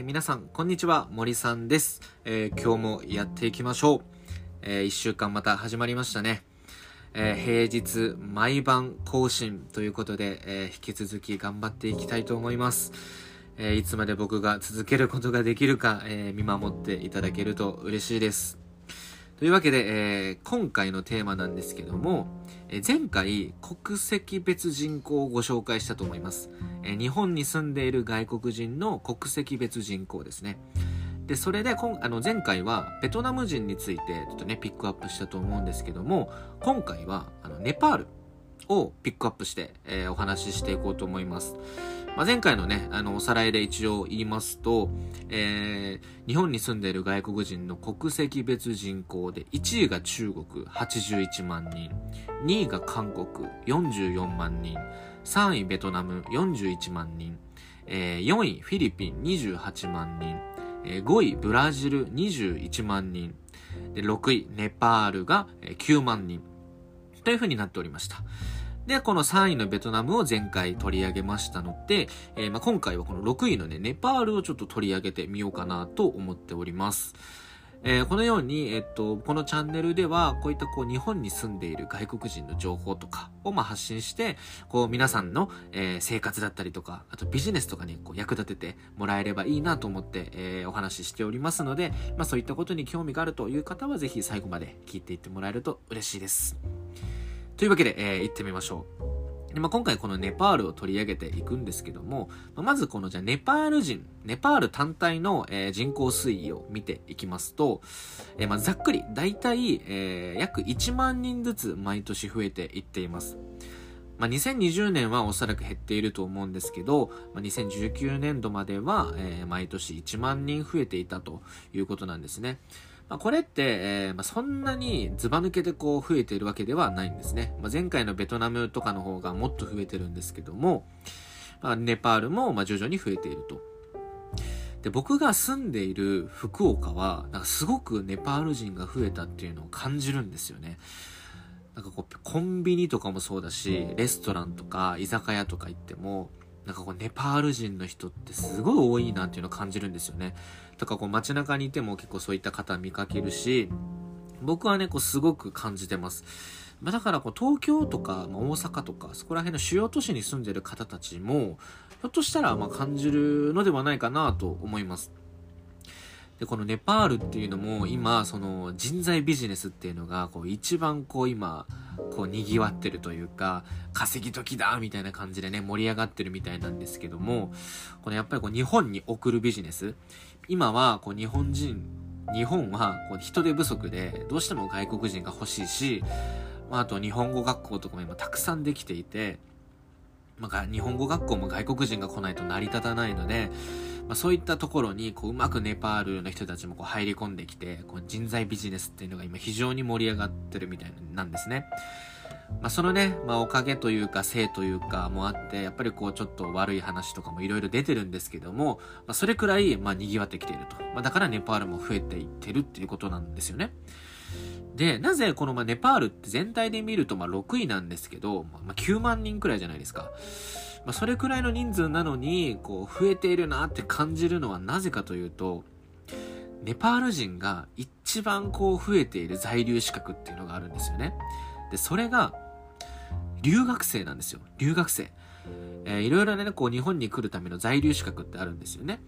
えー、皆さん、こんにちは。森さんです。えー、今日もやっていきましょう。えー、一週間また始まりましたね。え平日毎晩更新ということで、え引き続き頑張っていきたいと思います。えいつまで僕が続けることができるか、え見守っていただけると嬉しいです。というわけで、え今回のテーマなんですけども、え前回国籍別人口をご紹介したと思います、え日本に住んでいる外国人の国籍別人口ですね。でそれで今あの前回はベトナム人についてちょっとねピックアップしたと思うんですけども今回はあのネパール。をピックアップして、えー、お話ししていこうと思いますまあ、前回のね、あの、おさらいで一応言いますと、えー、日本に住んでいる外国人の国籍別人口で、1位が中国81万人、2位が韓国44万人、3位ベトナム41万人、えー、4位フィリピン28万人、えー、5位ブラジル21万人、で6位ネパールが9万人、という風になっておりました。で、この3位のベトナムを前回取り上げましたので、えー、まあ、今回はこの6位のね、ネパールをちょっと取り上げてみようかなと思っております。えー、このように、えっと、このチャンネルでは、こういったこう、日本に住んでいる外国人の情報とかをまあ発信して、こう、皆さんの、えー、生活だったりとか、あとビジネスとかにこう役立ててもらえればいいなと思って、えー、お話ししておりますので、まあそういったことに興味があるという方は、ぜひ最後まで聞いていってもらえると嬉しいです。というわけで、えー、行ってみましょう。でまあ、今回このネパールを取り上げていくんですけども、まあ、まずこのじゃネパール人、ネパール単体の、えー、人口推移を見ていきますと、えー、まあ、ざっくり、だいたい、約1万人ずつ毎年増えていっています。まあ、2020年はおそらく減っていると思うんですけど、まあ、2019年度までは、え、毎年1万人増えていたということなんですね。まあ、これって、えー、まあ、そんなにズバ抜けてこう増えているわけではないんですね。まあ、前回のベトナムとかの方がもっと増えてるんですけども、まあ、ネパールもま徐々に増えていると。で、僕が住んでいる福岡は、なんかすごくネパール人が増えたっていうのを感じるんですよね。なんかこう、コンビニとかもそうだし、レストランとか居酒屋とか行っても、なんかこうネパール人の人ってすごい多いなっていうのを感じるんですよね。だからこう街中にいても結構そういった方見かけるし、僕はね、こうすごく感じてます。まあ、だからこう東京とか、ま、大阪とかそこら辺の主要都市に住んでる方たちもひょっとしたらま感じるのではないかなと思います。で、このネパールっていうのも今、その人材ビジネスっていうのが、こう一番こう今、こう賑わってるというか、稼ぎ時だみたいな感じでね、盛り上がってるみたいなんですけども、このやっぱりこう日本に送るビジネス、今はこう日本人、日本はこう人手不足で、どうしても外国人が欲しいし、まあ、あと日本語学校とかも今たくさんできていて、まあ、日本語学校も外国人が来ないと成り立たないので、まあ、そういったところにこううまくネパールの人たちもこう入り込んできてこう人材ビジネスっていうのが今非常に盛り上がってるみたいなんですね。まあ、そのね、まあ、おかげというか、せいというかもあって、やっぱりこう、ちょっと悪い話とかもいろいろ出てるんですけども、まあ、それくらい、まあ、賑わってきていると。まあ、だからネパールも増えていってるっていうことなんですよね。で、なぜこの、ま、ネパールって全体で見ると、ま、6位なんですけど、まあ、9万人くらいじゃないですか。まあ、それくらいの人数なのに、こう、増えているなって感じるのはなぜかというと、ネパール人が一番こう増えている在留資格っていうのがあるんですよね。で、それが、留学生なんですよ。留学生。えー、いろいろね、こう日本に来るための在留資格ってあるんですよね。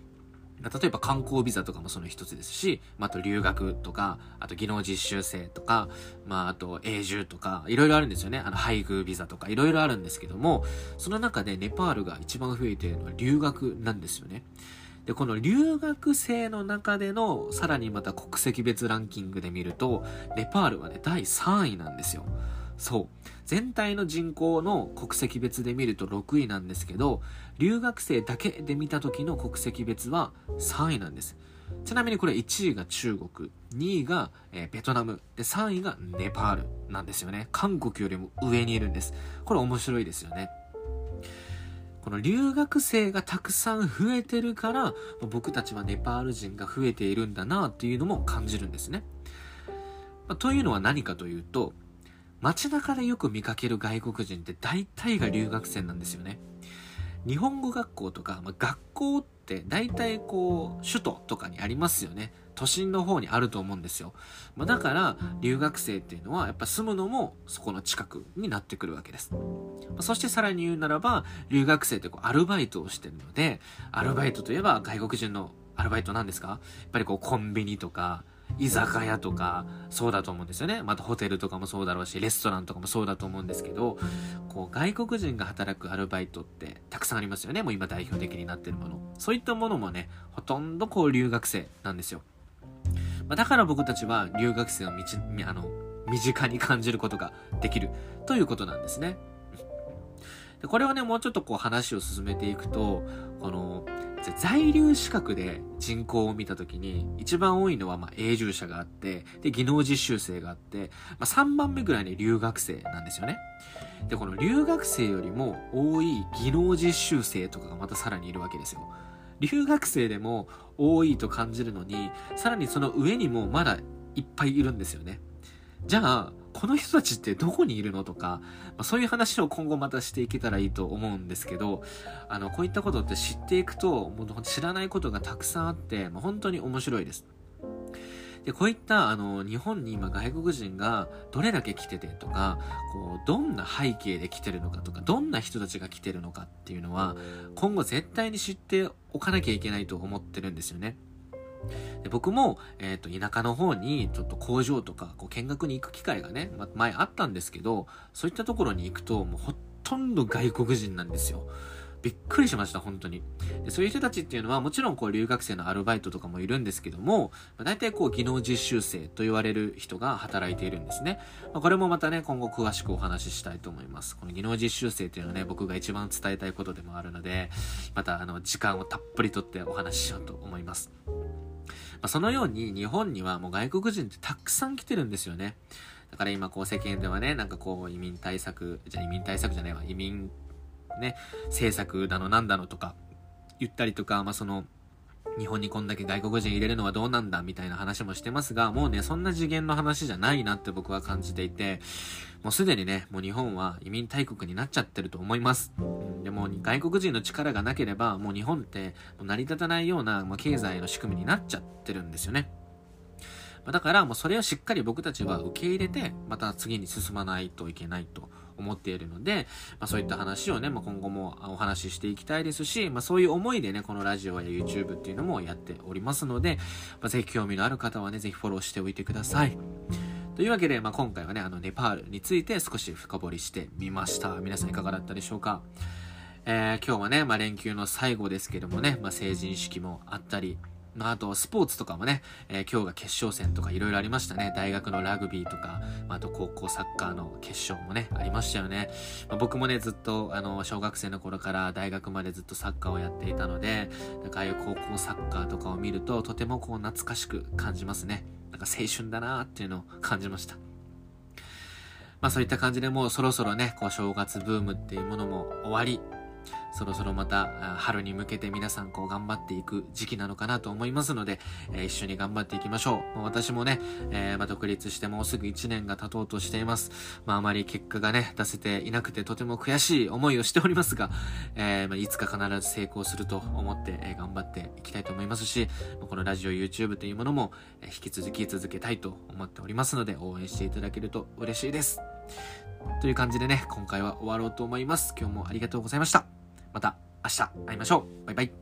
例えば観光ビザとかもその一つですし、まあ、あと留学とか、あと技能実習生とか、まあ、あと永住とか、いろいろあるんですよね。あの、配偶ビザとか、いろいろあるんですけども、その中でネパールが一番増えているのは留学なんですよね。で、この留学生の中での、さらにまた国籍別ランキングで見ると、ネパールはね、第3位なんですよ。そう。全体の人口の国籍別で見ると6位なんですけど、留学生だけで見た時の国籍別は3位なんです。ちなみにこれ1位が中国、2位が、え、ベトナム、で3位がネパールなんですよね。韓国よりも上にいるんです。これ面白いですよね。この留学生がたくさん増えてるから、僕たちはネパール人が増えているんだなっていうのも感じるんですね。ま、というのは何かというと、街中でよく見かける外国人って大体が留学生なんですよね。日本語学校とか、まあ、学校って大体こう首都とかにありますよね。都心の方にあると思うんですよ、まあ、だから留学生っていうのはやっぱ住むのもそこの近くになってくるわけです、ま、そしてさらに言うならば留学生ってこうアルバイトをしてるのでアルバイトといえば外国人のアルバイトなんですか？やっぱりこうコンビニとか居酒屋とかそうだと思うんですよね。またホテルとかもそうだろうしレストランとかもそうだと思うんですけどこう外国人が働くアルバイトってたくさんありますよね。もう今代表的になってるもの。そういったものもねほとんどこう留学生なんですよ、まあ、だから僕たちは留学生をみちあの身近に感じることができる。ということなんですね。でこれはねもうちょっとこう話を進めていくとこの在留資格で人口を見た時に一番多いのはま永住者があってで技能実習生があって、まあ、3番目ぐらいに留学生なんですよね。でこの留学生よりも多い技能実習生とかがまたさらにいるわけですよ。留学生でも多いと感じるのにさらにその上にもまだいっぱいいるんですよね。じゃあこの人たちってどこにいるのとか、まあ、そういう話を今後またしていけたらいいと思うんですけど、あの、こういったことって知っていくと、もう知らないことがたくさんあって、まあ、本当に面白いです。で、こういった、あの、日本に今外国人がどれだけ来ててとか、こう、どんな背景で来てるのかとか、どんな人たちが来てるのかっていうのは、今後絶対に知っておかなきゃいけないと思ってるんですよね。で僕も、えっ、ー、と、田舎の方にちょっと工場とかこう見学に行く機会がね、ま、前あったんですけど、そういったところに行くと、もうほとんど外国人なんですよ。びっくりしました、本当に。でそういう人たちっていうのは、もちろんこう留学生のアルバイトとかもいるんですけども、まあ、大体こう技能実習生と言われる人が働いているんですね。まあ、これもまたね、今後詳しくお話ししたいと思います。この技能実習生っていうのはね、僕が一番伝えたいことでもあるので、またあの、時間をたっぷりとってお話ししようと思います。まあ、そのように日本にはもう外国人ってたくさん来てるんですよね。だから今こう世間ではね、なんかこう移民対策、じゃ移民対策じゃないわ、移民ね、政策だのなんだのとか言ったりとか、まあその、日本にこんだけ外国人入れるのはどうなんだみたいな話もしてますが、もうね、そんな次元の話じゃないなって僕は感じていて、もうすでにね、もう日本は移民大国になっちゃってると思います。でも外国人の力がなければ、もう日本って成り立たないような、まあ、経済の仕組みになっちゃってるんですよね。だからもうそれをしっかり僕たちは受け入れて、また次に進まないといけないと思っているので、まあ、そういった話をね、まあ、今後もお話ししていきたいですし、まあ、そういう思いでね、このラジオや YouTube っていうのもやっておりますので、まあ、ぜひ興味のある方はね、ぜひフォローしておいてください。というわけで、まあ、今回はね、あの、ネパールについて少し深掘りしてみました。皆さんいかがだったでしょうか？えー、今日はね、まあ、連休の最後ですけどもね、まあ、成人式もあったり、まあ、あと、スポーツとかもね、えー、今日が決勝戦とかいろいろありましたね。大学のラグビーとか、まあ、あと高校サッカーの決勝もね、ありましたよね。まあ、僕もね、ずっと、あの、小学生の頃から大学までずっとサッカーをやっていたので、なんかああいう高校サッカーとかを見ると、とてもこう懐かしく感じますね。なんか青春だなーっていうのを感じました。まあそういった感じでもうそろそろね、こう正月ブームっていうものも終わり、そろそろまた春に向けて皆さんこう頑張っていく時期なのかなと思いますので、えー、一緒に頑張っていきましょう。ま、私もね、えー、ま、独立してもうすぐ1年が経とうとしています。まあ、あまり結果がね、出せていなくてとても悔しい思いをしておりますが、えー、まあ、いつか必ず成功すると思って、頑張っていきたいと思いますし、このラジオ YouTube というものも、え引き続き続けたいと思っておりますので、応援していただけると嬉しいです。という感じでね、今回は終わろうと思います。今日もありがとうございました。また明日会いましょう。バイバイ。